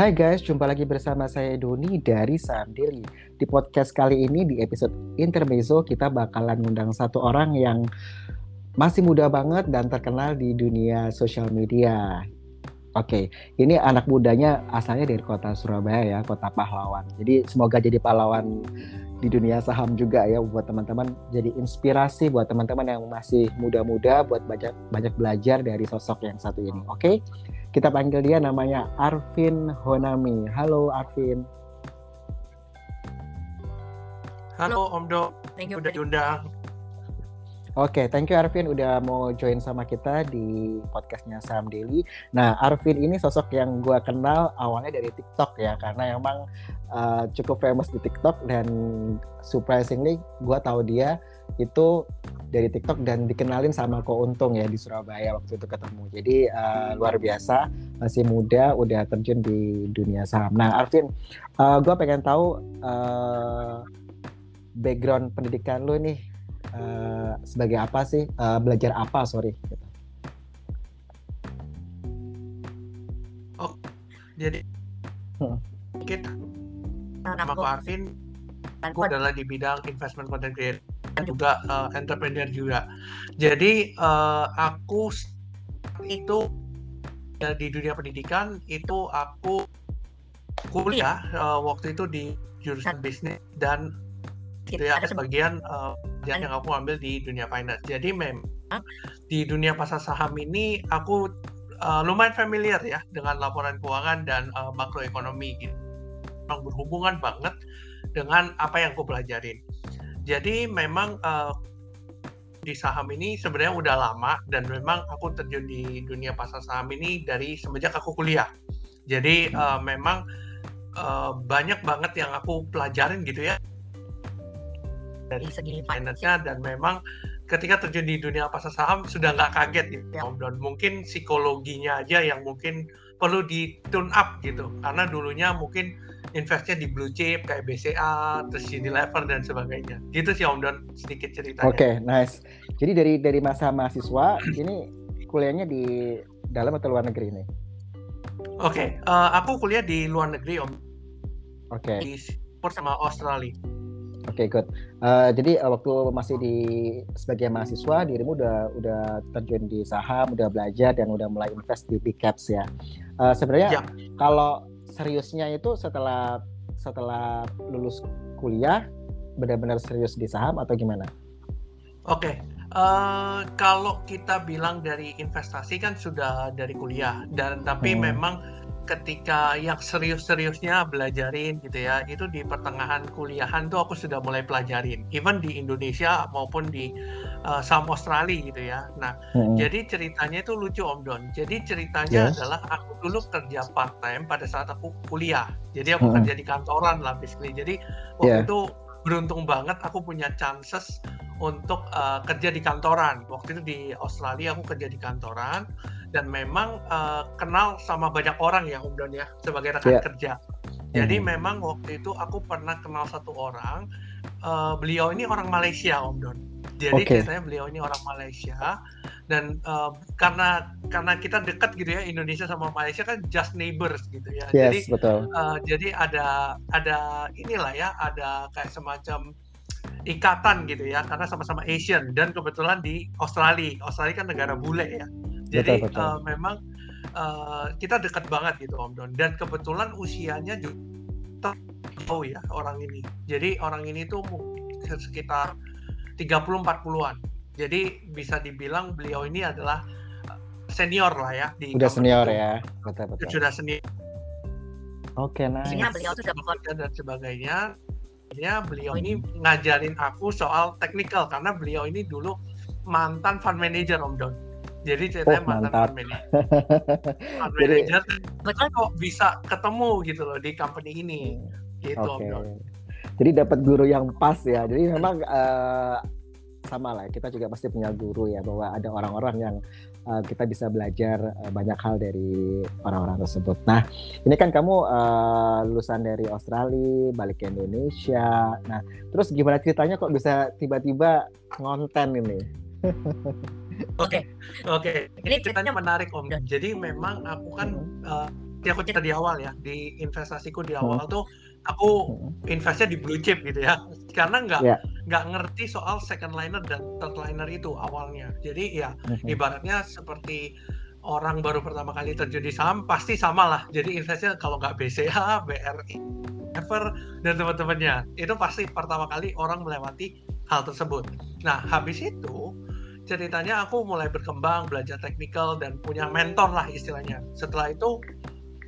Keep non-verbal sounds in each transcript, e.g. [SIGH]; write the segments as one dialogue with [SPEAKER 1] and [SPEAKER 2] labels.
[SPEAKER 1] Hai guys, jumpa lagi bersama saya Doni dari Saham Daily. Di podcast kali ini di episode Intermezzo kita bakalan ngundang satu orang yang masih muda banget dan terkenal di dunia sosial media. Oke, ini anak mudanya asalnya dari kota Surabaya ya, kota pahlawan. Jadi semoga jadi pahlawan di dunia saham juga ya buat teman-teman jadi inspirasi buat teman-teman yang masih muda-muda buat banyak banyak belajar dari sosok yang satu ini. Oke. Kita panggil dia namanya Arvin Honami. Halo Arvin.
[SPEAKER 2] Halo Om Do, thank you udah diundang.
[SPEAKER 1] Oke, okay, thank you Arvin udah mau join sama kita di podcastnya Saham Daily. Nah, Arvin ini sosok yang gue kenal awalnya dari TikTok ya, karena emang uh, cukup famous di TikTok dan surprisingly gue tahu dia itu dari TikTok dan dikenalin sama Ko Untung ya di Surabaya waktu itu ketemu. Jadi uh, luar biasa, masih muda, udah terjun di dunia saham. Nah, Arvin, uh, gue pengen tahu uh, background pendidikan lu nih uh, sebagai apa sih? Uh, belajar apa sorry?
[SPEAKER 2] Oh jadi hmm. kita nama aku Arvin aku adalah di bidang investment content creator dan juga uh, entrepreneur juga. Jadi uh, aku itu ya, di dunia pendidikan itu aku kuliah uh, waktu itu di jurusan bisnis dan itu ya sebagian uh, yang aku ambil di dunia finance. Jadi memang di dunia pasar saham ini aku uh, lumayan familiar ya dengan laporan keuangan dan uh, makroekonomi gitu. Memang berhubungan banget dengan apa yang aku pelajarin. Jadi memang uh, di saham ini sebenarnya udah lama dan memang aku terjun di dunia pasar saham ini dari semenjak aku kuliah. Jadi uh, memang uh, banyak banget yang aku pelajarin gitu ya dari segi finance-nya dan memang ketika terjun di dunia pasar saham sudah nggak kaget gitu ya. dan mungkin psikologinya aja yang mungkin perlu di tune up gitu. Karena dulunya mungkin investnya di blue chip kayak BCA terus Unilever dan sebagainya. Gitu sih Om Don sedikit ceritanya.
[SPEAKER 1] Oke okay, nice. Jadi dari dari masa mahasiswa [CLEARS THROAT] ini kuliahnya di dalam atau luar negeri ini
[SPEAKER 2] oke okay, uh, eh, aku kuliah di luar negeri Om.
[SPEAKER 1] Oke. Okay.
[SPEAKER 2] di Singapura sama Australia
[SPEAKER 1] Oke, okay, good. Uh, jadi uh, waktu masih di sebagai mahasiswa, dirimu udah udah terjun di saham, udah belajar dan udah mulai invest di big caps ya. Uh, Sebenarnya ya. kalau seriusnya itu setelah setelah lulus kuliah, benar-benar serius di saham atau gimana?
[SPEAKER 2] Oke, okay. uh, kalau kita bilang dari investasi kan sudah dari kuliah dan tapi hmm. memang ketika yang serius-seriusnya belajarin gitu ya itu di pertengahan kuliahan tuh aku sudah mulai pelajarin even di Indonesia maupun di uh, saham Australia gitu ya nah hmm. jadi ceritanya itu lucu Om Don jadi ceritanya yes. adalah aku dulu kerja part time pada saat aku kuliah jadi aku hmm. kerja di kantoran lah basically jadi waktu yeah. itu beruntung banget aku punya chances untuk uh, kerja di kantoran waktu itu di Australia aku kerja di kantoran dan memang uh, kenal sama banyak orang ya Om Don ya sebagai rekan yeah. kerja. Jadi hmm. memang waktu itu aku pernah kenal satu orang, uh, beliau ini orang Malaysia Om Don. Jadi okay. ceritanya beliau ini orang Malaysia dan uh, karena karena kita dekat gitu ya Indonesia sama Malaysia kan just neighbors gitu ya.
[SPEAKER 1] Yes, jadi betul. Uh,
[SPEAKER 2] jadi ada ada inilah ya ada kayak semacam ikatan gitu ya karena sama-sama Asian dan kebetulan di Australia. Australia kan negara bule ya. Jadi betul, betul. Uh, memang uh, kita dekat banget gitu Om Don. Dan kebetulan usianya juga tahu ya orang ini. Jadi orang ini tuh sekitar 30-40an. Jadi bisa dibilang beliau ini adalah eh, senior lah ya.
[SPEAKER 1] Di Udah senior itu. ya. Betul, betul.
[SPEAKER 2] Sudah senior.
[SPEAKER 1] Oke, okay, nice.
[SPEAKER 2] beliau tuh sudah dan sebagainya. Ya, beliau ini ngajarin aku soal teknikal karena beliau ini dulu mantan fund manager Om Don. Jadi ceritanya oh, mantan fund manager. [LAUGHS] fund manager. Jadi, kok bisa ketemu gitu loh di company ini. Gitu okay. Om
[SPEAKER 1] Jadi dapat guru yang pas ya. Jadi memang uh, sama lah kita juga pasti punya guru ya bahwa ada orang-orang yang uh, kita bisa belajar uh, banyak hal dari orang-orang tersebut. Nah ini kan kamu uh, lulusan dari Australia balik ke Indonesia. Nah terus gimana ceritanya kok bisa tiba-tiba ngonten ini?
[SPEAKER 2] Oke, oke. Ini ceritanya menarik Om. Jadi memang aku kan uh, ya aku cerita di awal ya di investasiku di awal hmm. tuh aku hmm. investnya di blue chip gitu ya karena nggak yeah. nggak ngerti soal second liner dan third liner itu awalnya jadi ya hmm. ibaratnya seperti orang baru pertama kali terjun di saham pasti sama lah jadi investnya kalau nggak BCA BRI Ever dan teman-temannya itu pasti pertama kali orang melewati hal tersebut nah habis itu ceritanya aku mulai berkembang belajar teknikal dan punya mentor lah istilahnya setelah itu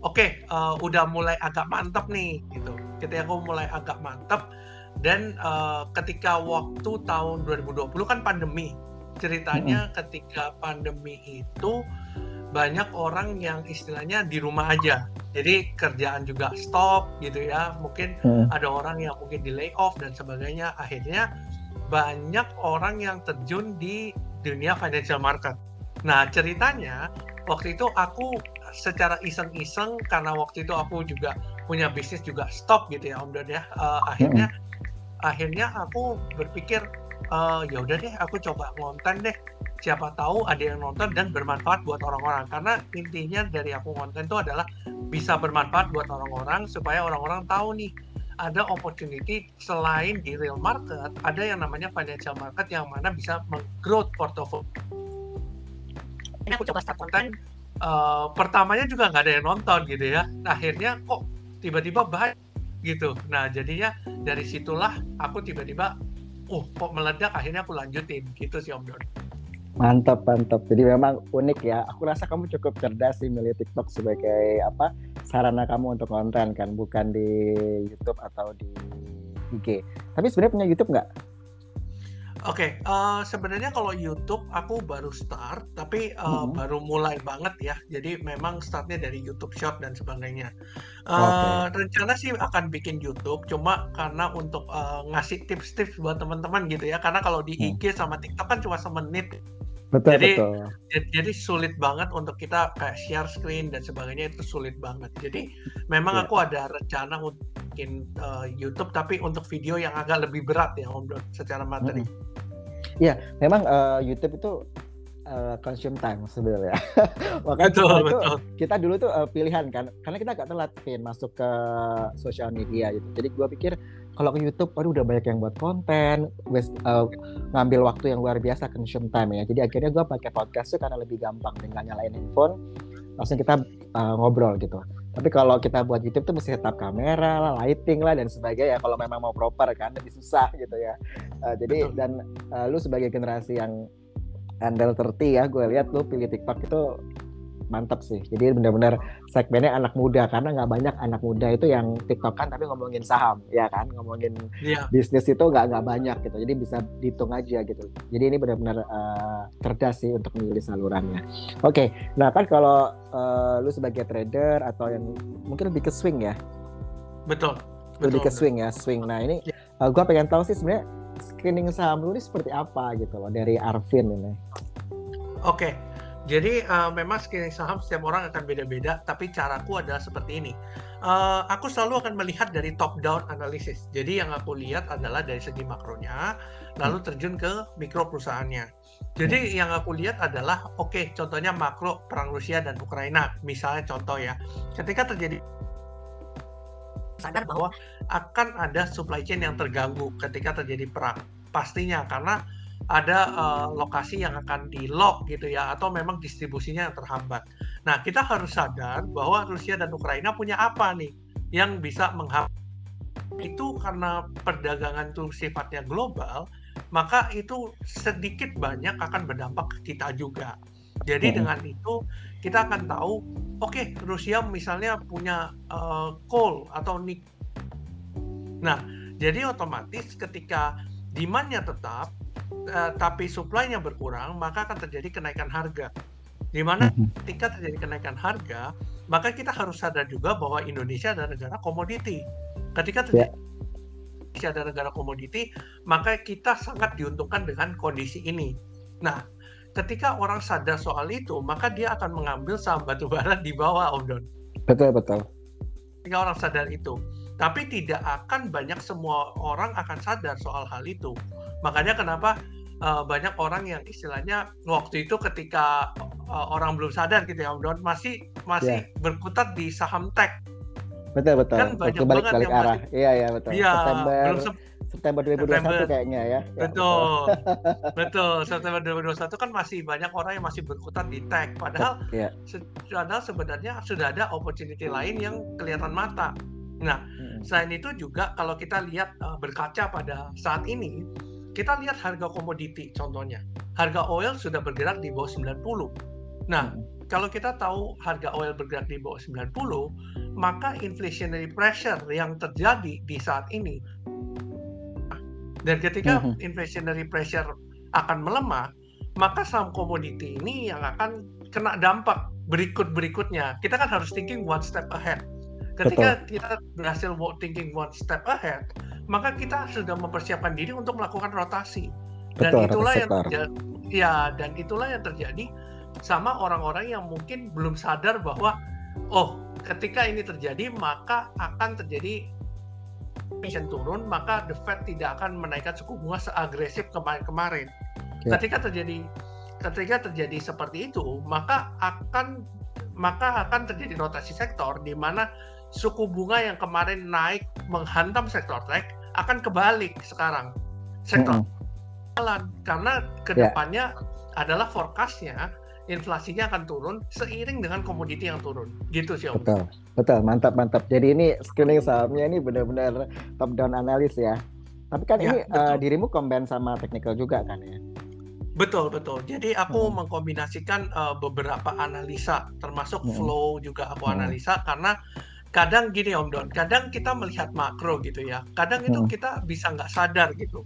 [SPEAKER 2] oke okay, uh, eh, udah mulai agak mantap nih gitu ketika aku mulai agak mantap dan uh, ketika waktu tahun 2020 kan pandemi ceritanya mm -hmm. ketika pandemi itu banyak orang yang istilahnya di rumah aja jadi kerjaan juga stop gitu ya mungkin hmm. ada orang yang mungkin di layoff dan sebagainya akhirnya banyak orang yang terjun di dunia financial market. Nah ceritanya waktu itu aku secara iseng-iseng karena waktu itu aku juga punya bisnis juga stop gitu ya Om Dod ya. Uh, akhirnya hmm. akhirnya aku berpikir uh, ya udah deh aku coba ngonten deh. Siapa tahu ada yang nonton dan bermanfaat buat orang-orang. Karena intinya dari aku ngonten itu adalah bisa bermanfaat buat orang-orang supaya orang-orang tahu nih ada opportunity selain di real market, ada yang namanya financial market yang mana bisa menggrowth portfolio. Ini aku coba start konten, uh, pertamanya juga nggak ada yang nonton gitu ya. Nah, akhirnya kok tiba-tiba banyak gitu. Nah, jadinya dari situlah aku tiba-tiba, uh, kok meledak, akhirnya aku lanjutin gitu sih Om Don.
[SPEAKER 1] Mantap, mantap. Jadi memang unik ya. Aku rasa kamu cukup cerdas sih milih TikTok sebagai apa sarana kamu untuk konten kan, bukan di YouTube atau di IG. Tapi sebenarnya punya YouTube nggak?
[SPEAKER 2] Oke, okay, uh, eh, sebenarnya kalau YouTube aku baru start, tapi uh, hmm. baru mulai banget ya. Jadi memang startnya dari YouTube Short dan sebagainya. Uh, okay. Rencana sih akan bikin YouTube, cuma karena untuk uh, ngasih tips-tips buat teman-teman gitu ya. Karena kalau di IG sama TikTok kan cuma semenit
[SPEAKER 1] Betul,
[SPEAKER 2] jadi,
[SPEAKER 1] betul.
[SPEAKER 2] Jadi sulit banget untuk kita kayak share screen dan sebagainya itu sulit banget. Jadi memang yeah. aku ada rencana untuk bikin uh, YouTube tapi untuk video yang agak lebih berat ya Om Don secara materi.
[SPEAKER 1] Iya, hmm. Memang uh, YouTube itu uh, consume time sebenarnya. Makanya
[SPEAKER 2] betul,
[SPEAKER 1] kita,
[SPEAKER 2] betul.
[SPEAKER 1] Itu, kita dulu tuh uh, pilihan kan, karena kita gak telat Vin, masuk ke sosial media gitu. Jadi gua pikir kalau ke YouTube, aduh udah banyak yang buat konten, waste, uh, ngambil waktu yang luar biasa consume time ya. Jadi akhirnya gue pakai podcast tuh karena lebih gampang dengan nyalain handphone, langsung kita uh, ngobrol gitu. Tapi kalau kita buat YouTube tuh mesti setup kamera lah, lighting lah dan sebagainya. Kalau memang mau proper kan lebih susah gitu ya. Uh, jadi Betul. dan uh, lu sebagai generasi yang under 30 ya, gue lihat lu pilih TikTok itu mantap sih. Jadi benar-benar segmennya anak muda karena nggak banyak anak muda itu yang tiktokan tapi ngomongin saham, ya kan? Ngomongin yeah. bisnis itu nggak nggak banyak gitu. Jadi bisa dihitung aja gitu. Jadi ini benar-benar uh, cerdas sih untuk memilih salurannya. Oke, okay. nah kan kalau uh, lu sebagai trader atau yang mungkin lebih ke swing ya?
[SPEAKER 2] Betul.
[SPEAKER 1] Lebih betul, ke swing ya, swing. Nah ini yeah. uh, gue pengen tahu sih sebenarnya screening saham lu ini seperti apa gitu loh dari Arvin ini.
[SPEAKER 2] Oke, okay. Jadi uh, memang screening saham setiap orang akan beda-beda, tapi caraku adalah seperti ini. Uh, aku selalu akan melihat dari top down analisis. Jadi yang aku lihat adalah dari segi makronya, lalu terjun ke mikro perusahaannya. Jadi yang aku lihat adalah, oke, okay, contohnya makro perang Rusia dan Ukraina, misalnya contoh ya, ketika terjadi sadar bahwa akan ada supply chain yang terganggu ketika terjadi perang, pastinya karena ada uh, lokasi yang akan di lock gitu ya atau memang distribusinya yang terhambat. Nah, kita harus sadar bahwa Rusia dan Ukraina punya apa nih yang bisa menghambat itu karena perdagangan itu sifatnya global, maka itu sedikit banyak akan berdampak ke kita juga. Jadi hmm. dengan itu kita akan tahu, oke okay, Rusia misalnya punya uh, coal atau nik. Nah, jadi otomatis ketika demandnya tetap, uh, tapi supply-nya berkurang, maka akan terjadi kenaikan harga. Di mana mhm. ketika terjadi kenaikan harga, maka kita harus sadar juga bahwa Indonesia adalah negara komoditi. Ketika terjadi yeah. Indonesia adalah negara komoditi, maka kita sangat diuntungkan dengan kondisi ini. Nah, ketika orang sadar soal itu, maka dia akan mengambil saham batu bara di bawah, Om Don.
[SPEAKER 1] Betul, betul.
[SPEAKER 2] Ketika orang sadar itu. Tapi tidak akan banyak semua orang akan sadar soal hal itu. Makanya kenapa uh, banyak orang yang istilahnya waktu itu ketika uh, orang belum sadar gitu ya Om Don masih masih yeah. berkutat di saham tech.
[SPEAKER 1] Betul betul. Kan banyak balik balik arah. Masih, iya iya betul.
[SPEAKER 2] Iya, September belum se
[SPEAKER 1] September 2021 September, kayaknya ya.
[SPEAKER 2] ya betul. betul. September 2021 kan masih banyak orang yang masih berkutat di tech padahal yeah. padahal sebenarnya sudah ada opportunity lain yang kelihatan mata. Nah, hmm. selain itu juga kalau kita lihat uh, berkaca pada saat ini kita lihat harga komoditi contohnya. Harga oil sudah bergerak di bawah 90. Nah, hmm. kalau kita tahu harga oil bergerak di bawah 90, maka inflationary pressure yang terjadi di saat ini dan ketika hmm. inflationary pressure akan melemah, maka saham komoditi ini yang akan kena dampak berikut-berikutnya. Kita kan harus thinking one step ahead. Ketika Betul. kita berhasil thinking one step ahead, maka kita sudah mempersiapkan diri untuk melakukan rotasi. Dan Betul, itulah yang terjadi, ya dan itulah yang terjadi sama orang-orang yang mungkin belum sadar bahwa oh, ketika ini terjadi maka akan terjadi inflation turun, maka the Fed tidak akan menaikkan suku bunga seagresif kemarin-kemarin. Ketika terjadi ketika terjadi seperti itu, maka akan maka akan terjadi rotasi sektor di mana suku bunga yang kemarin naik menghantam sektor tech akan kebalik sekarang. Sektor jalan mm -hmm. karena ke depannya yeah. adalah forecastnya inflasinya akan turun seiring dengan komoditi yang turun. Gitu sih om.
[SPEAKER 1] Betul. Betul mantap mantap. Jadi ini screening sahamnya ini benar-benar top down analis ya. Tapi kan ya, ini uh, dirimu combine sama technical juga kan ya
[SPEAKER 2] Betul betul. Jadi aku hmm. mengkombinasikan uh, beberapa analisa, termasuk hmm. flow juga aku hmm. analisa karena kadang gini Om Don, kadang kita melihat makro gitu ya, kadang itu hmm. kita bisa nggak sadar gitu,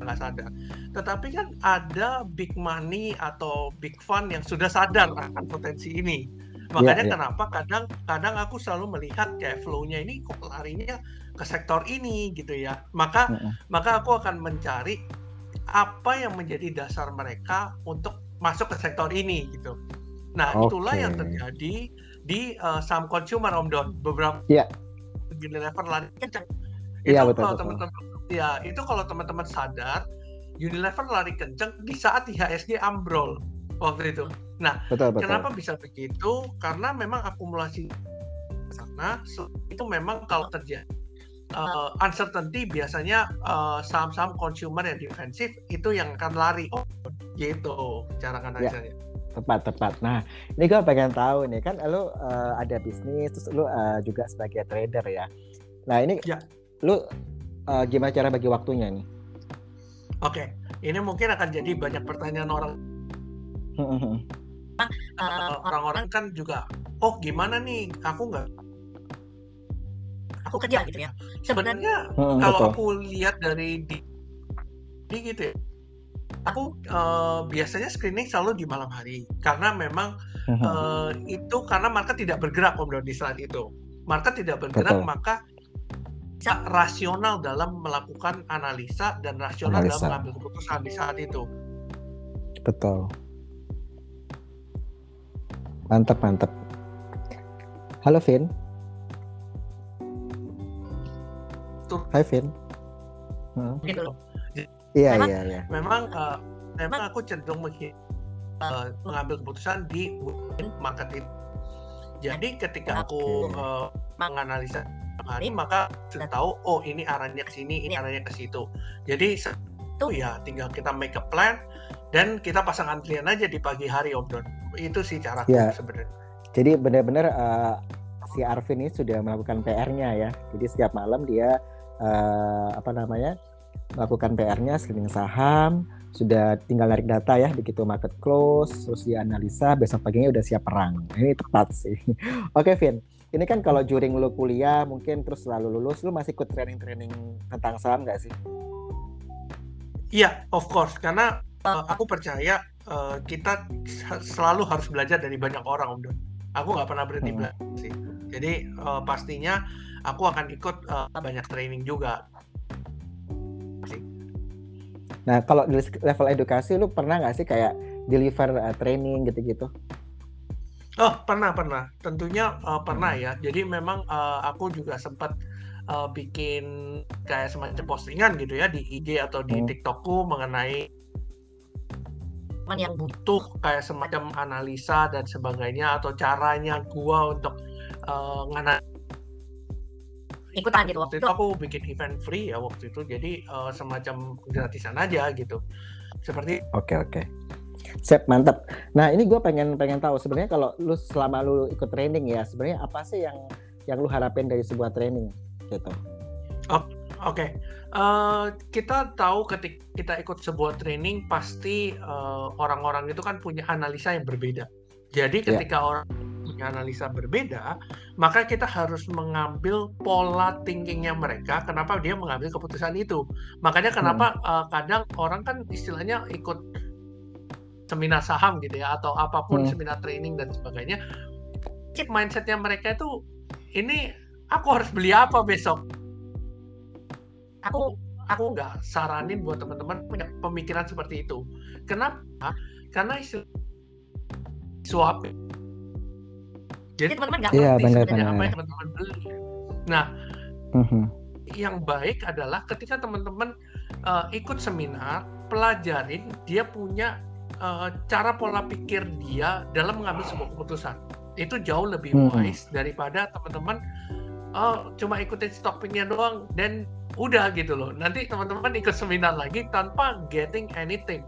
[SPEAKER 2] nggak sadar. Tetapi kan ada big money atau big fund yang sudah sadar akan potensi ini. Makanya yeah, yeah. kenapa kadang kadang aku selalu melihat kayak flow-nya ini kok larinya ke sektor ini gitu ya. Maka hmm. maka aku akan mencari apa yang menjadi dasar mereka untuk masuk ke sektor ini gitu. Nah, okay. itulah yang terjadi di uh, saham consumer Om Don beberapa yeah. Unilever lari kencang. Iya, itu yeah, kalau teman-teman ya itu kalau teman-teman sadar Unilever lari kencang di saat IHSG ambrol waktu itu. Nah, betul, betul. kenapa bisa begitu? Karena memang akumulasi sana itu memang kalau terjadi uh, uncertainty biasanya saham saham-saham consumer yang defensif itu yang akan lari. Oh, gitu cara analisanya. Yeah
[SPEAKER 1] tepat tepat nah ini gue pengen tahu nih kan lu uh, ada bisnis terus lu uh, juga sebagai trader ya nah ini ya. lu uh, gimana cara bagi waktunya nih
[SPEAKER 2] oke okay. ini mungkin akan jadi banyak pertanyaan orang uh, orang-orang kan juga oh gimana nih aku nggak aku kerja gitu ya. Sebenarnya hmm, kalau betul. aku lihat dari di, di gitu ya aku uh, biasanya screening selalu di malam hari. Karena memang uh, itu karena market tidak bergerak om di saat itu. Market tidak bergerak Betul. maka bisa rasional dalam melakukan analisa dan rasional analisa. dalam mengambil keputusan di saat itu.
[SPEAKER 1] Betul. Mantap mantap. Halo Vin Hai Vin
[SPEAKER 2] hmm. gitu
[SPEAKER 1] Iya memang, iya iya.
[SPEAKER 2] Memang uh, memang aku cenderung uh, mengambil keputusan di market itu. Jadi ketika aku uh, menganalisa hari maka sudah tahu oh ini arahnya ke sini, ini arahnya ke situ. Jadi itu ya tinggal kita make a plan dan kita pasang antrian aja di pagi hari Om Don. Itu sih cara ya. sebenarnya.
[SPEAKER 1] Jadi benar-benar uh, si Arvin ini sudah melakukan PR-nya ya. Jadi setiap malam dia uh, apa namanya? melakukan PR-nya screening saham, sudah tinggal narik data ya begitu market close, terus dianalisa besok paginya udah siap perang. Ini tepat sih. [LAUGHS] Oke, Vin. Ini kan kalau juring lu kuliah mungkin terus selalu lulus, lu masih ikut training-training tentang saham nggak sih?
[SPEAKER 2] Iya, of course. Karena uh, aku percaya uh, kita selalu harus belajar dari banyak orang, Don. Aku nggak pernah berhenti hmm. belajar sih. Jadi uh, pastinya aku akan ikut uh, banyak training juga
[SPEAKER 1] Nah, kalau di level edukasi lu pernah nggak sih kayak deliver uh, training gitu-gitu?
[SPEAKER 2] Oh, pernah pernah. Tentunya uh, pernah ya. Jadi memang uh, aku juga sempat uh, bikin kayak semacam postingan gitu ya di IG atau di hmm. TikTokku mengenai teman yang butuh kayak semacam analisa dan sebagainya atau caranya gua untuk uh, ngana ikutan gitu waktu itu aku bikin event free ya waktu itu jadi uh, semacam gratisan aja gitu seperti
[SPEAKER 1] oke okay, oke okay. Siap, mantap. Nah, ini gue pengen pengen tahu sebenarnya kalau lu selama lu ikut training ya, sebenarnya apa sih yang yang lu harapin dari sebuah training gitu?
[SPEAKER 2] Oh, Oke, okay. uh, eh, kita tahu ketika kita ikut sebuah training pasti uh, orang-orang itu kan punya analisa yang berbeda. Jadi ya. ketika yeah. orang punya analisa berbeda, maka kita harus mengambil pola thinkingnya mereka. Kenapa dia mengambil keputusan itu? Makanya kenapa hmm. uh, kadang orang kan istilahnya ikut seminar saham gitu ya atau apa pun hmm. seminar training dan sebagainya mindsetnya mereka itu ini aku harus beli apa besok aku aku nggak saranin buat teman-teman punya pemikiran seperti itu kenapa karena isu swap jadi teman-teman nggak
[SPEAKER 1] iya,
[SPEAKER 2] ngerti sebenarnya apa yang teman-teman beli nah
[SPEAKER 1] mm-hmm.
[SPEAKER 2] yang baik adalah ketika teman-teman uh, ikut seminar pelajarin dia punya uh, cara pola pikir dia dalam mengambil sebuah keputusan itu jauh lebih hmm. wise daripada teman-teman oh, cuma ikutin stoppingnya doang dan udah gitu loh nanti teman-teman ikut seminar lagi tanpa getting anything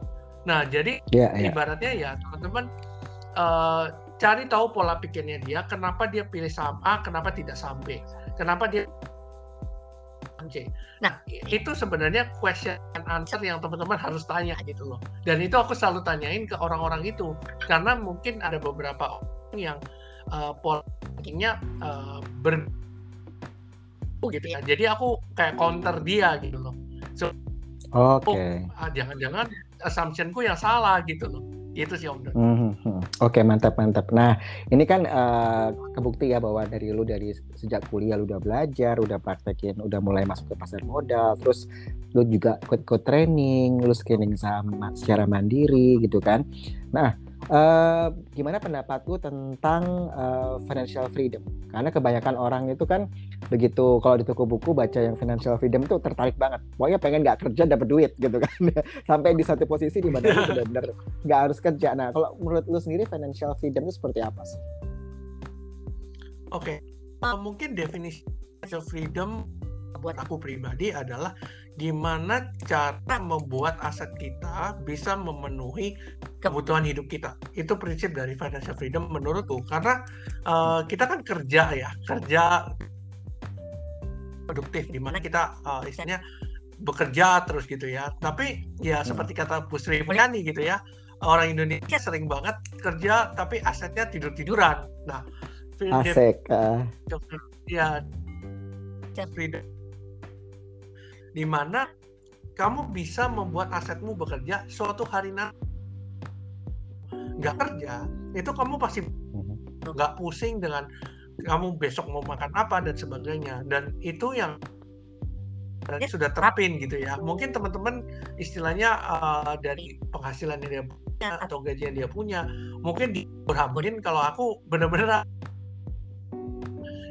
[SPEAKER 2] nah jadi yeah, yeah. ibaratnya ya teman-teman uh, cari tahu pola pikirnya dia kenapa dia pilih saham A kenapa tidak saham B kenapa dia C. Nah, itu sebenarnya question and answer yang teman-teman harus tanya gitu loh. Dan itu aku selalu tanyain ke orang-orang itu karena mungkin ada beberapa orang yang uh, politiknya uh, ber gitu ya. Jadi aku kayak counter dia gitu loh. So,
[SPEAKER 1] Oke. Okay.
[SPEAKER 2] Oh, jangan-jangan assumptionku yang salah gitu loh itu sih Om.
[SPEAKER 1] Mm -hmm. Oke okay, mantap mantap. Nah ini kan uh, kebukti ya bahwa dari lu dari sejak kuliah lu udah belajar, udah praktekin, udah mulai masuk ke pasar modal, terus lu juga ikut-ikut training, lu scanning saham secara mandiri gitu kan. Nah Uh, gimana pendapatku tentang uh, financial freedom? Karena kebanyakan orang itu kan begitu kalau di toko buku baca yang financial freedom itu tertarik banget. Pokoknya pengen nggak kerja dapat duit gitu kan. [LAUGHS] Sampai di satu posisi di mana [LAUGHS] benar-benar nggak harus kerja. Nah, kalau menurut lu sendiri financial freedom itu seperti apa sih?
[SPEAKER 2] Oke, okay. uh, mungkin definisi financial freedom buat aku pribadi adalah gimana cara membuat aset kita bisa memenuhi kebutuhan hidup kita. Itu prinsip dari financial freedom menurutku. Karena uh, kita kan kerja ya, kerja produktif di mana kita uh, istilahnya bekerja terus gitu ya. Tapi ya hmm. seperti kata Bu Sri Mulyani gitu ya, orang Indonesia sering banget kerja tapi asetnya tidur-tiduran. Nah,
[SPEAKER 1] Asik. Uh.
[SPEAKER 2] Ya, freedom di mana kamu bisa membuat asetmu bekerja suatu hari nanti. Nggak kerja itu kamu pasti mhm. nggak pusing dengan kamu besok mau makan apa dan sebagainya. Dan itu yang sudah terapin gitu ya. Mungkin teman-teman istilahnya uh, dari penghasilan yang dia punya atau gaji yang dia punya mungkin dihamburin kalau aku benar-benar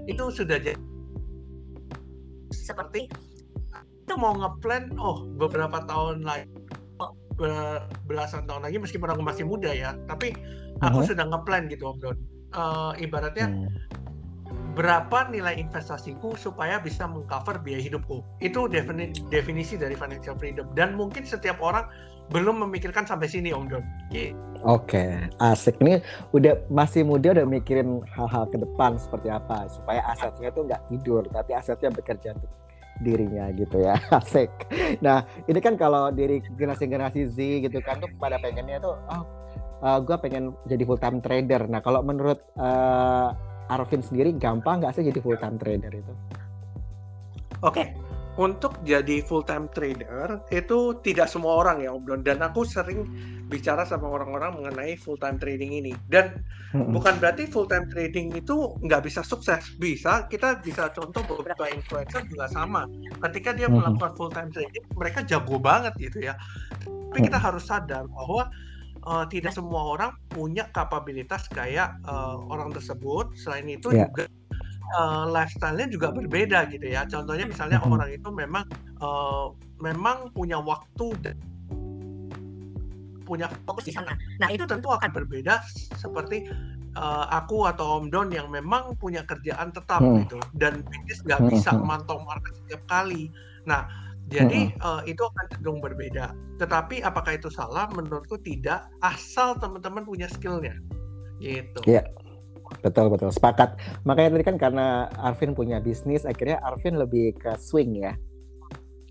[SPEAKER 2] itu sudah jadi seperti kita mau ngeplan oh beberapa tahun lagi belasan tahun lagi meskipun aku masih muda ya tapi aku uh -huh. sudah ngeplan gitu Om Don uh, ibaratnya hmm. berapa nilai investasiku supaya bisa mengcover biaya hidupku itu defini definisi dari financial freedom dan mungkin setiap orang belum memikirkan sampai sini Om Don.
[SPEAKER 1] Oke, okay. asik nih udah masih muda udah mikirin hal-hal ke depan seperti apa supaya asetnya itu nggak tidur tapi asetnya bekerja untuk dirinya gitu ya [LAUGHS] asik. Nah ini kan kalau dari generasi-generasi Z gitu kan tuh pada pengennya tuh oh uh, gue pengen jadi full time trader. Nah kalau menurut uh, Arvin sendiri gampang nggak sih jadi full time trader itu?
[SPEAKER 2] Oke okay untuk jadi full time trader itu tidak semua orang ya Om Don. Dan aku sering bicara sama orang-orang mengenai full time trading ini. Dan hmm. bukan berarti full time trading itu nggak bisa sukses. Bisa kita bisa contoh beberapa influencer juga sama. Ketika dia melakukan full time trading mereka jago banget gitu ya. Tapi kita harus sadar bahwa uh, tidak semua orang punya kapabilitas kayak uh, orang tersebut. Selain itu yeah. juga uh, lifestyle-nya juga berbeda gitu ya. Contohnya misalnya mm-hmm. orang itu memang uh, memang punya waktu punya fokus di sana. Nah itu tentu akan berbeda seperti uh, aku atau Om Don yang memang punya kerjaan tetap hmm. gitu dan bisnis nggak hmm. bisa hmm. memantau market setiap kali. Nah jadi hmm. uh, itu akan cenderung berbeda. Tetapi apakah itu salah? Menurutku tidak. Asal teman-teman punya skillnya, gitu.
[SPEAKER 1] Iya, betul betul. Sepakat. Makanya tadi kan karena Arvin punya bisnis, akhirnya Arvin lebih ke swing ya.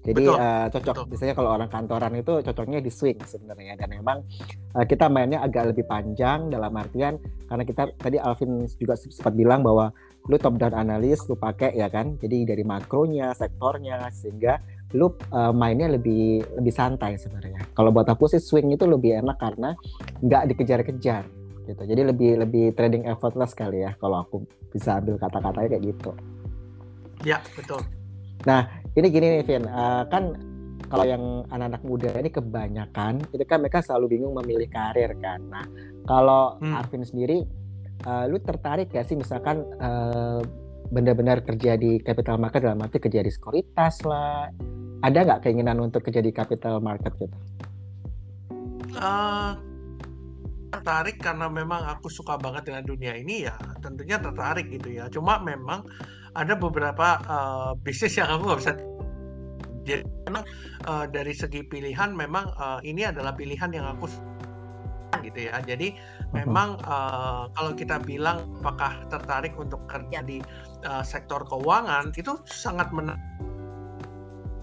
[SPEAKER 1] Jadi betul, uh, cocok. Betul. Biasanya kalau orang kantoran itu cocoknya di swing sebenarnya. Dan memang uh, kita mainnya agak lebih panjang dalam artian karena kita tadi Alvin juga sempat bilang bahwa lu top down analis lu pakai ya kan. Jadi dari makronya, sektornya sehingga lu uh, mainnya lebih lebih santai sebenarnya. Kalau buat aku sih swing itu lebih enak karena nggak dikejar-kejar gitu. Jadi lebih lebih trading effortless kali ya kalau aku bisa ambil kata-katanya kayak gitu.
[SPEAKER 2] Ya betul.
[SPEAKER 1] Nah, ini gini nih Vin, uh, kan kalau yang anak-anak muda ini kebanyakan itu kan mereka selalu bingung memilih karir kan. Nah, kalau hmm. Arvin sendiri, uh, lu tertarik gak sih misalkan uh, benar-benar kerja di capital market dalam arti kerja di sekuritas lah? Ada nggak keinginan untuk kerja di capital market gitu?
[SPEAKER 2] Uh, tertarik karena memang aku suka banget dengan dunia ini ya tentunya tertarik gitu ya. Cuma memang ada beberapa uh, bisnis yang aku nggak bisa jadi memang uh, dari segi pilihan memang uh, ini adalah pilihan yang aku gitu ya. Jadi memang uh, kalau kita bilang apakah tertarik untuk kerja di uh, sektor keuangan itu sangat menarik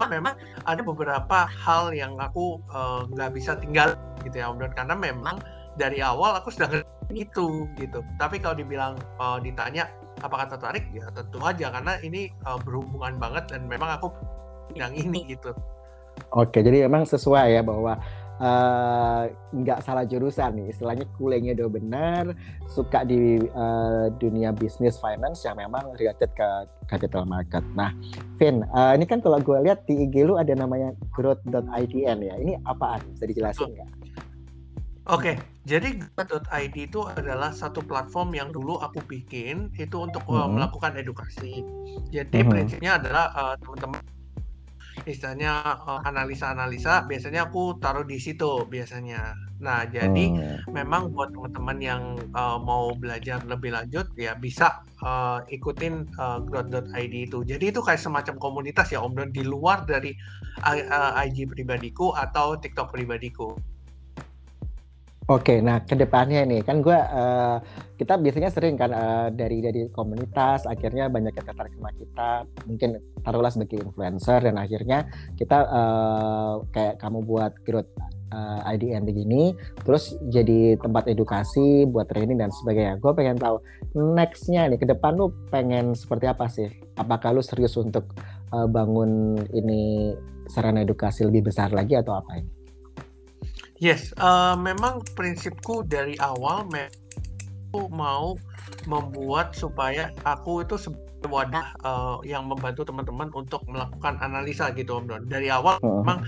[SPEAKER 2] memang ada beberapa hal yang aku nggak uh, bisa tinggal gitu ya Om Don. Karena memang dari awal aku sudah itu gitu tapi kalau dibilang uh, ditanya apakah tertarik ya tentu aja karena ini uh, berhubungan banget dan memang aku yang ini [LAUGHS] gitu.
[SPEAKER 1] Oke jadi memang sesuai ya bahwa eh, nggak uh, salah jurusan nih. Istilahnya kuliahnya udah benar suka di uh, dunia bisnis finance yang memang related ke capital market. Nah Vin uh, ini kan kalau gue lihat di IG lu ada namanya growth.idn ya. Ini apaan? Bisa dijelasin nggak
[SPEAKER 2] Oke, jadi Gua.id itu adalah satu platform yang dulu aku bikin itu untuk uh, melakukan edukasi. Jadi hmm. prinsipnya adalah uh, teman-teman istilahnya uh, analisa-analisa biasanya aku taruh di situ biasanya. Nah, jadi hmm. memang buat teman-teman yang uh, mau belajar lebih lanjut ya bisa uh, ikutin uh, growth.id itu. Jadi itu kayak semacam komunitas ya Om Don di luar dari uh, IG pribadiku atau TikTok pribadiku.
[SPEAKER 1] Oke, nah ke depannya nih kan gue uh, kita biasanya sering kan uh, dari dari komunitas akhirnya banyak yang tertarik sama kita mungkin taruhlah sebagai influencer dan akhirnya kita uh, kayak kamu buat growth uh, IDN begini terus jadi tempat edukasi buat training dan sebagainya. Gue pengen tahu nextnya nih ke depan lu pengen seperti apa sih? Apakah lu serius untuk uh, bangun ini sarana edukasi lebih besar lagi atau apa ini?
[SPEAKER 2] Yes, uh, memang prinsipku dari awal aku mau membuat supaya aku itu sebagai wadah uh, yang membantu teman-teman untuk melakukan analisa gitu Om Don. Dari awal uh. memang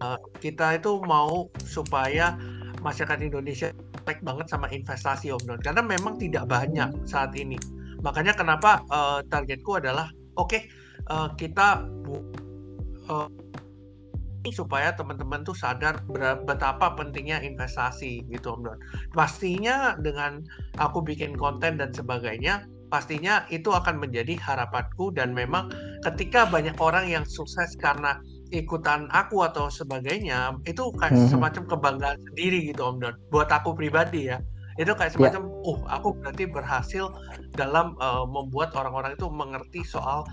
[SPEAKER 2] uh, kita itu mau supaya masyarakat Indonesia baik banget sama investasi Om Don karena memang tidak banyak saat ini. Makanya kenapa uh, targetku adalah oke okay, uh, kita uh, supaya teman-teman tuh sadar betapa pentingnya investasi gitu Om Don. Pastinya dengan aku bikin konten dan sebagainya, pastinya itu akan menjadi harapanku dan memang ketika banyak orang yang sukses karena ikutan aku atau sebagainya, itu kayak hmm. semacam kebanggaan sendiri gitu Om Don. Buat aku pribadi ya. Itu kayak ya. semacam, yeah. oh aku berarti berhasil dalam uh, membuat orang-orang itu mengerti soal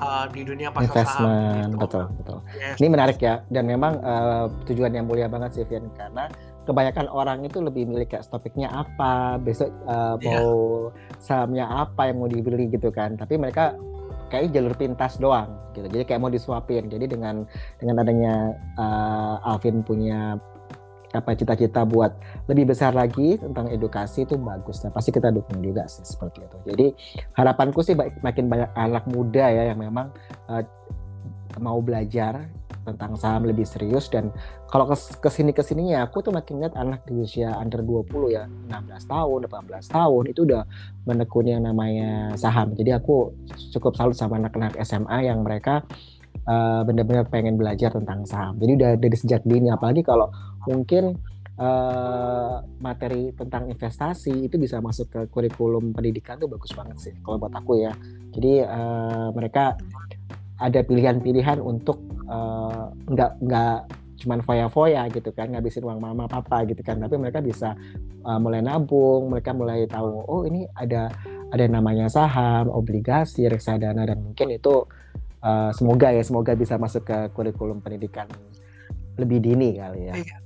[SPEAKER 2] uh, di dunia pasar
[SPEAKER 1] investment saham gitu. betul betul yes. ini menarik ya dan memang uh, tujuan yang mulia banget sih Vian karena kebanyakan orang itu lebih milih kayak topiknya apa besok uh, mau sahamnya apa yang mau dibeli gitu kan tapi mereka kayak jalur pintas doang gitu jadi kayak mau disuapin jadi dengan dengan adanya uh, Alvin punya apa cita-cita buat lebih besar lagi tentang edukasi itu bagus. Nah, pasti kita dukung juga sih seperti itu. Jadi harapanku sih makin banyak anak muda ya yang memang uh, mau belajar tentang saham lebih serius dan kalau ke sini ke sininya aku tuh makin lihat anak di usia under 20 ya 16 tahun 18 tahun itu udah menekuni yang namanya saham jadi aku cukup salut sama anak-anak SMA yang mereka uh, benar-benar pengen belajar tentang saham. Jadi udah dari sejak dini apalagi kalau mungkin uh, materi tentang investasi itu bisa masuk ke kurikulum pendidikan tuh bagus banget sih kalau buat aku ya. Jadi uh, mereka ada pilihan-pilihan untuk uh, nggak nggak cuman foya-foya gitu kan ngabisin uang mama papa gitu kan tapi mereka bisa uh, mulai nabung mereka mulai tahu oh ini ada ada namanya saham obligasi reksadana dan mungkin itu uh, semoga ya semoga bisa masuk ke kurikulum pendidikan lebih dini kali ya.
[SPEAKER 2] Iya.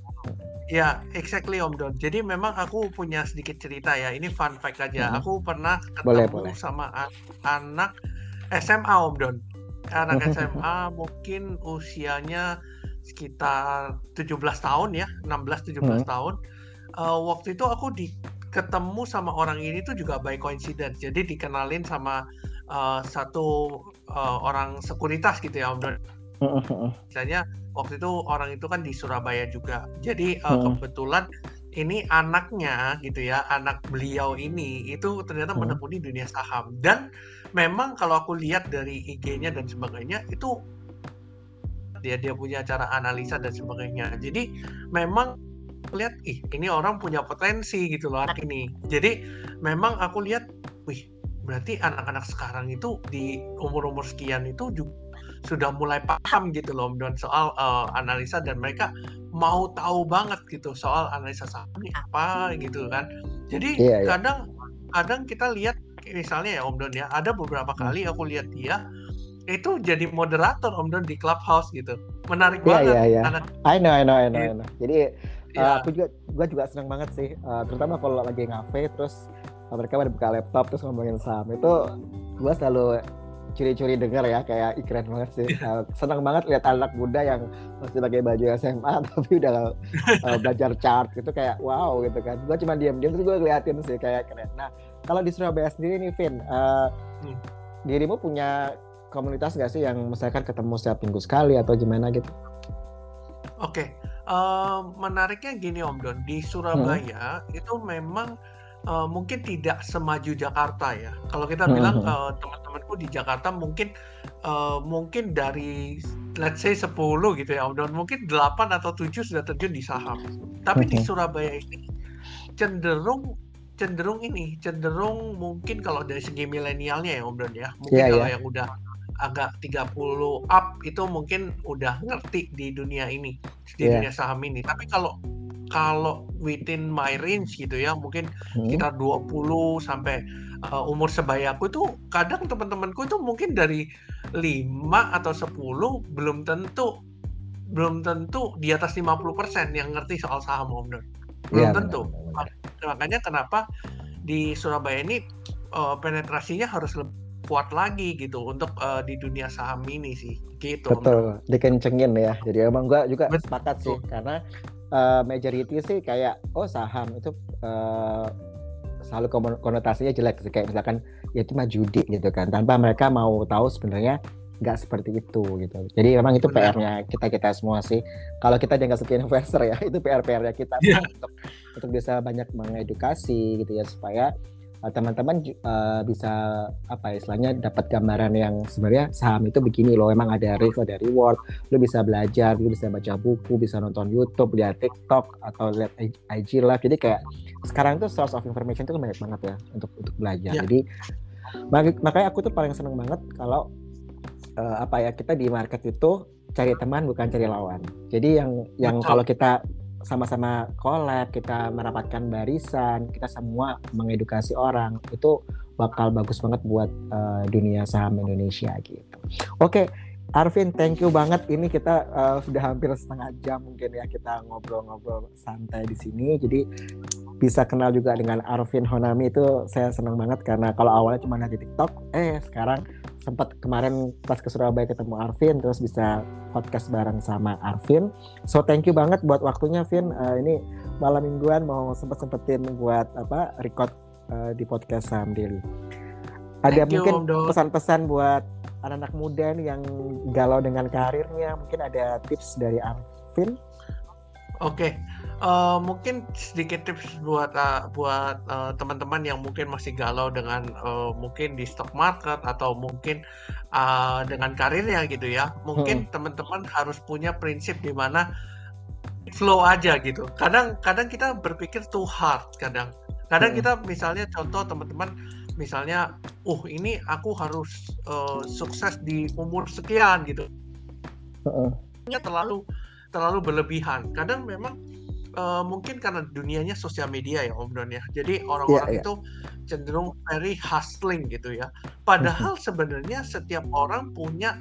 [SPEAKER 2] Ya, exactly Om Don. Jadi memang aku punya sedikit cerita ya. Ini fun fact aja. Hmm. Aku pernah ketemu boleh, boleh. sama an anak SMA Om Don. Anak [LAUGHS] SMA mungkin usianya sekitar 17 tahun ya, 16 17 hmm. tahun. Uh, waktu itu aku di ketemu sama orang ini tuh juga by coincidence. Jadi dikenalin sama uh, satu uh, orang sekuritas gitu ya Om Don. Misalnya waktu itu orang itu kan di Surabaya juga. Jadi uh, hmm. kebetulan ini anaknya gitu ya, anak beliau ini itu ternyata hmm. menekuni dunia saham dan memang kalau aku lihat dari IG-nya dan sebagainya itu dia dia punya cara analisa dan sebagainya. Jadi memang lihat ih ini orang punya potensi gitu loh ini. Jadi memang aku lihat wih berarti anak-anak sekarang itu di umur-umur sekian itu juga sudah mulai paham gitu loh dan soal uh, analisa dan mereka mau tahu banget gitu soal analisa saham ini apa gitu kan. Jadi yeah, iya. kadang kadang kita lihat misalnya ya Om Don ya, ada beberapa hmm. kali aku lihat dia itu jadi moderator Om Don di clubhouse gitu. Menarik yeah, banget.
[SPEAKER 1] Iya, iya, iya. I know, I know, I know, I know. Jadi yeah. uh, aku juga gua juga senang banget sih, uh, terutama kalau lagi ngafe terus mereka pada buka laptop terus ngomongin saham itu gua selalu curi-curi dengar ya kayak keren banget sih uh, senang banget lihat anak muda yang masih pakai baju SMA [LAUGHS] tapi udah uh, belajar chart gitu kayak wow gitu kan gue cuma diam-diam terus gue ngeliatin sih kayak keren nah kalau di Surabaya sendiri nih Vin uh, hmm. dirimu punya komunitas gak sih yang misalkan ketemu setiap minggu sekali atau gimana gitu
[SPEAKER 2] oke okay. uh, menariknya gini Om Don di Surabaya hmm. itu memang uh, mungkin tidak semaju Jakarta ya. Kalau kita hmm. bilang uh, teman-temanku di Jakarta mungkin uh, mungkin dari let's say 10 gitu ya, dan mungkin 8 atau 7 sudah terjun di saham. Tapi di Surabaya ini cenderung cenderung ini, cenderung mungkin kalau dari segi milenialnya ya Om Don ya. Mungkin yeah, kalau yeah. yang udah agak 30 up itu mungkin udah ngerti di dunia ini, di yeah. dunia saham ini. Tapi kalau kalau within my range gitu ya mungkin hmm. sekitar 20 sampai uh, umur sebayaku itu kadang teman-temanku itu mungkin dari 5 atau 10 belum tentu belum tentu di atas 50% yang ngerti soal saham Om Belum ya, tentu. Benar, benar. Makanya kenapa di Surabaya ini uh, penetrasinya harus lebih kuat lagi gitu untuk uh, di dunia saham ini sih gitu.
[SPEAKER 1] Betul, dikencengin ya. Jadi emang gua juga Betul. sepakat sih karena uh, majority sih kayak oh saham itu uh, selalu konotasinya jelek sih. Kayak misalkan ya cuma judi gitu kan. Tanpa mereka mau tahu sebenarnya nggak seperti itu gitu. Jadi memang itu PR-nya kita kita semua sih. Kalau kita jangan suka investor ya [LAUGHS] itu PR PR-nya kita yeah. untuk untuk bisa banyak mengedukasi gitu ya supaya teman-teman uh, bisa apa ya, istilahnya dapat gambaran yang sebenarnya saham itu begini loh. Emang ada risk ada reward. Lu bisa belajar lu bisa baca buku bisa nonton YouTube lihat TikTok atau lihat IG live jadi kayak sekarang tuh source of information itu banyak banget ya untuk untuk belajar. Yeah. jadi mak makanya aku tuh paling seneng banget kalau uh, apa ya kita di market itu cari teman bukan cari lawan. Jadi yang yang kalau kita sama-sama collab, kita merapatkan barisan, kita semua mengedukasi orang itu bakal bagus banget buat uh, dunia saham Indonesia gitu. Oke, Arvin, thank you banget. Ini kita uh, sudah hampir setengah jam mungkin ya kita ngobrol-ngobrol santai di sini. Jadi bisa kenal juga dengan Arvin Honami itu saya senang banget karena kalau awalnya cuma di TikTok, eh sekarang sempat kemarin pas ke Surabaya ketemu Arvin terus bisa podcast bareng sama Arvin. So thank you banget buat waktunya Vin. Uh, ini malam mingguan mau sempat sempetin buat apa record uh, di podcast Saham Daily. Ada thank mungkin pesan-pesan buat anak-anak muda nih yang galau dengan karirnya, mungkin ada tips dari Arvin?
[SPEAKER 2] Oke, okay uh, mungkin sedikit tips buat uh, buat uh, teman-teman yang mungkin masih galau dengan uh, mungkin di stock market atau mungkin uh, dengan karirnya gitu ya. Mungkin hmm. teman-teman harus punya prinsip di mana flow aja gitu. Kadang kadang kita berpikir too hard kadang. Kadang hmm. kita misalnya contoh teman-teman misalnya, "Uh, ini aku harus uh, sukses di umur sekian," gitu. Uh -uh. terlalu terlalu berlebihan. Kadang memang uh, mungkin karena dunianya sosial media ya Om Don ya. Jadi orang-orang yeah, yeah. itu cenderung very hustling gitu ya. Padahal sebenarnya setiap orang punya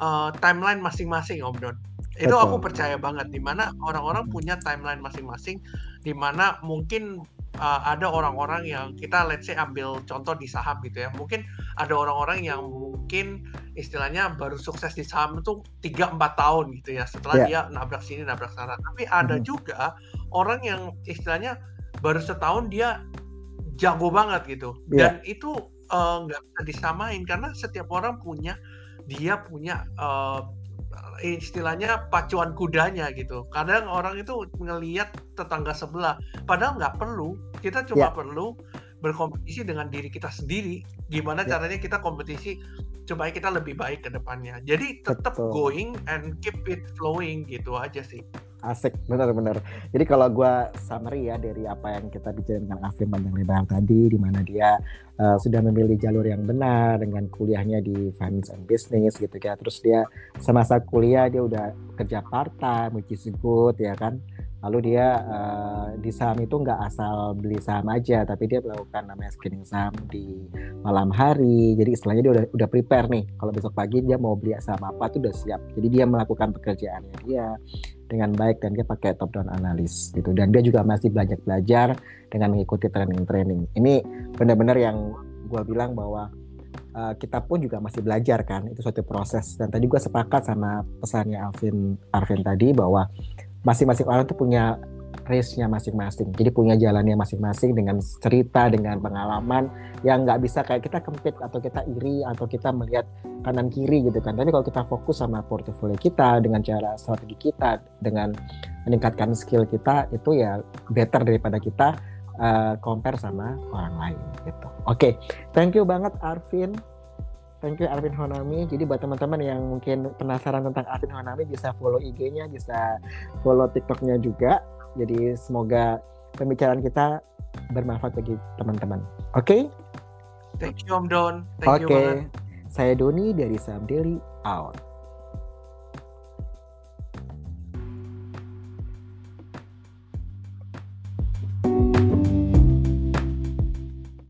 [SPEAKER 2] uh, timeline masing-masing Om Don. Itu Betul. aku percaya banget di mana orang-orang punya timeline masing-masing di mana mungkin uh, ada orang-orang yang kita let's say ambil contoh di saham gitu ya. Mungkin ada orang-orang yang mungkin istilahnya baru sukses di saham itu 3 4 tahun gitu ya. Setelah yeah. dia nabrak sini nabrak sana. Tapi ada hmm. juga orang yang istilahnya baru setahun dia jago banget gitu. Yeah. Dan itu nggak uh, bisa disamain karena setiap orang punya dia punya uh, istilahnya pacuan kudanya gitu. Kadang orang itu ngelihat tetangga sebelah, padahal nggak perlu. Kita cuma yeah. perlu berkompetisi dengan diri kita sendiri. Gimana yeah. caranya kita kompetisi supaya kita lebih baik ke depannya. Jadi tetap going and keep it flowing gitu aja sih.
[SPEAKER 1] Asik, benar-benar. Jadi kalau gue summary ya dari apa yang kita bicara dengan Afim panjang lebar tadi, di mana dia uh, sudah memilih jalur yang benar dengan kuliahnya di finance and business gitu ya. Terus dia semasa kuliah dia udah kerja part time, which is good ya kan? Lalu dia uh, di saham itu nggak asal beli saham aja tapi dia melakukan namanya screening saham di malam hari. Jadi istilahnya dia udah udah prepare nih. Kalau besok pagi dia mau beli saham apa tuh udah siap. Jadi dia melakukan pekerjaannya dia dengan baik dan dia pakai top down analis gitu. Dan dia juga masih belajar belajar dengan mengikuti training training ini benar-benar yang gue bilang bahwa uh, kita pun juga masih belajar kan itu suatu proses. Dan tadi gue sepakat sama pesannya Alvin Arvin tadi bahwa masing-masing orang tuh punya race-nya masing-masing. Jadi punya jalannya masing-masing dengan cerita, dengan pengalaman yang nggak bisa kayak kita kempit atau kita iri atau kita melihat kanan kiri gitu kan. Tapi kalau kita fokus sama portofolio kita dengan cara strategi kita dengan meningkatkan skill kita itu ya better daripada kita uh, compare sama orang lain gitu. Oke, okay. thank you banget Arvin Thank you Arvin Honami. Jadi buat teman-teman yang mungkin penasaran tentang Arvin Honami bisa follow IG-nya, bisa follow TikTok-nya juga. Jadi semoga pembicaraan kita bermanfaat bagi teman-teman. Oke? Okay?
[SPEAKER 2] Thank you Om Don.
[SPEAKER 1] Oke. Okay. Saya Doni dari Sam Daily out.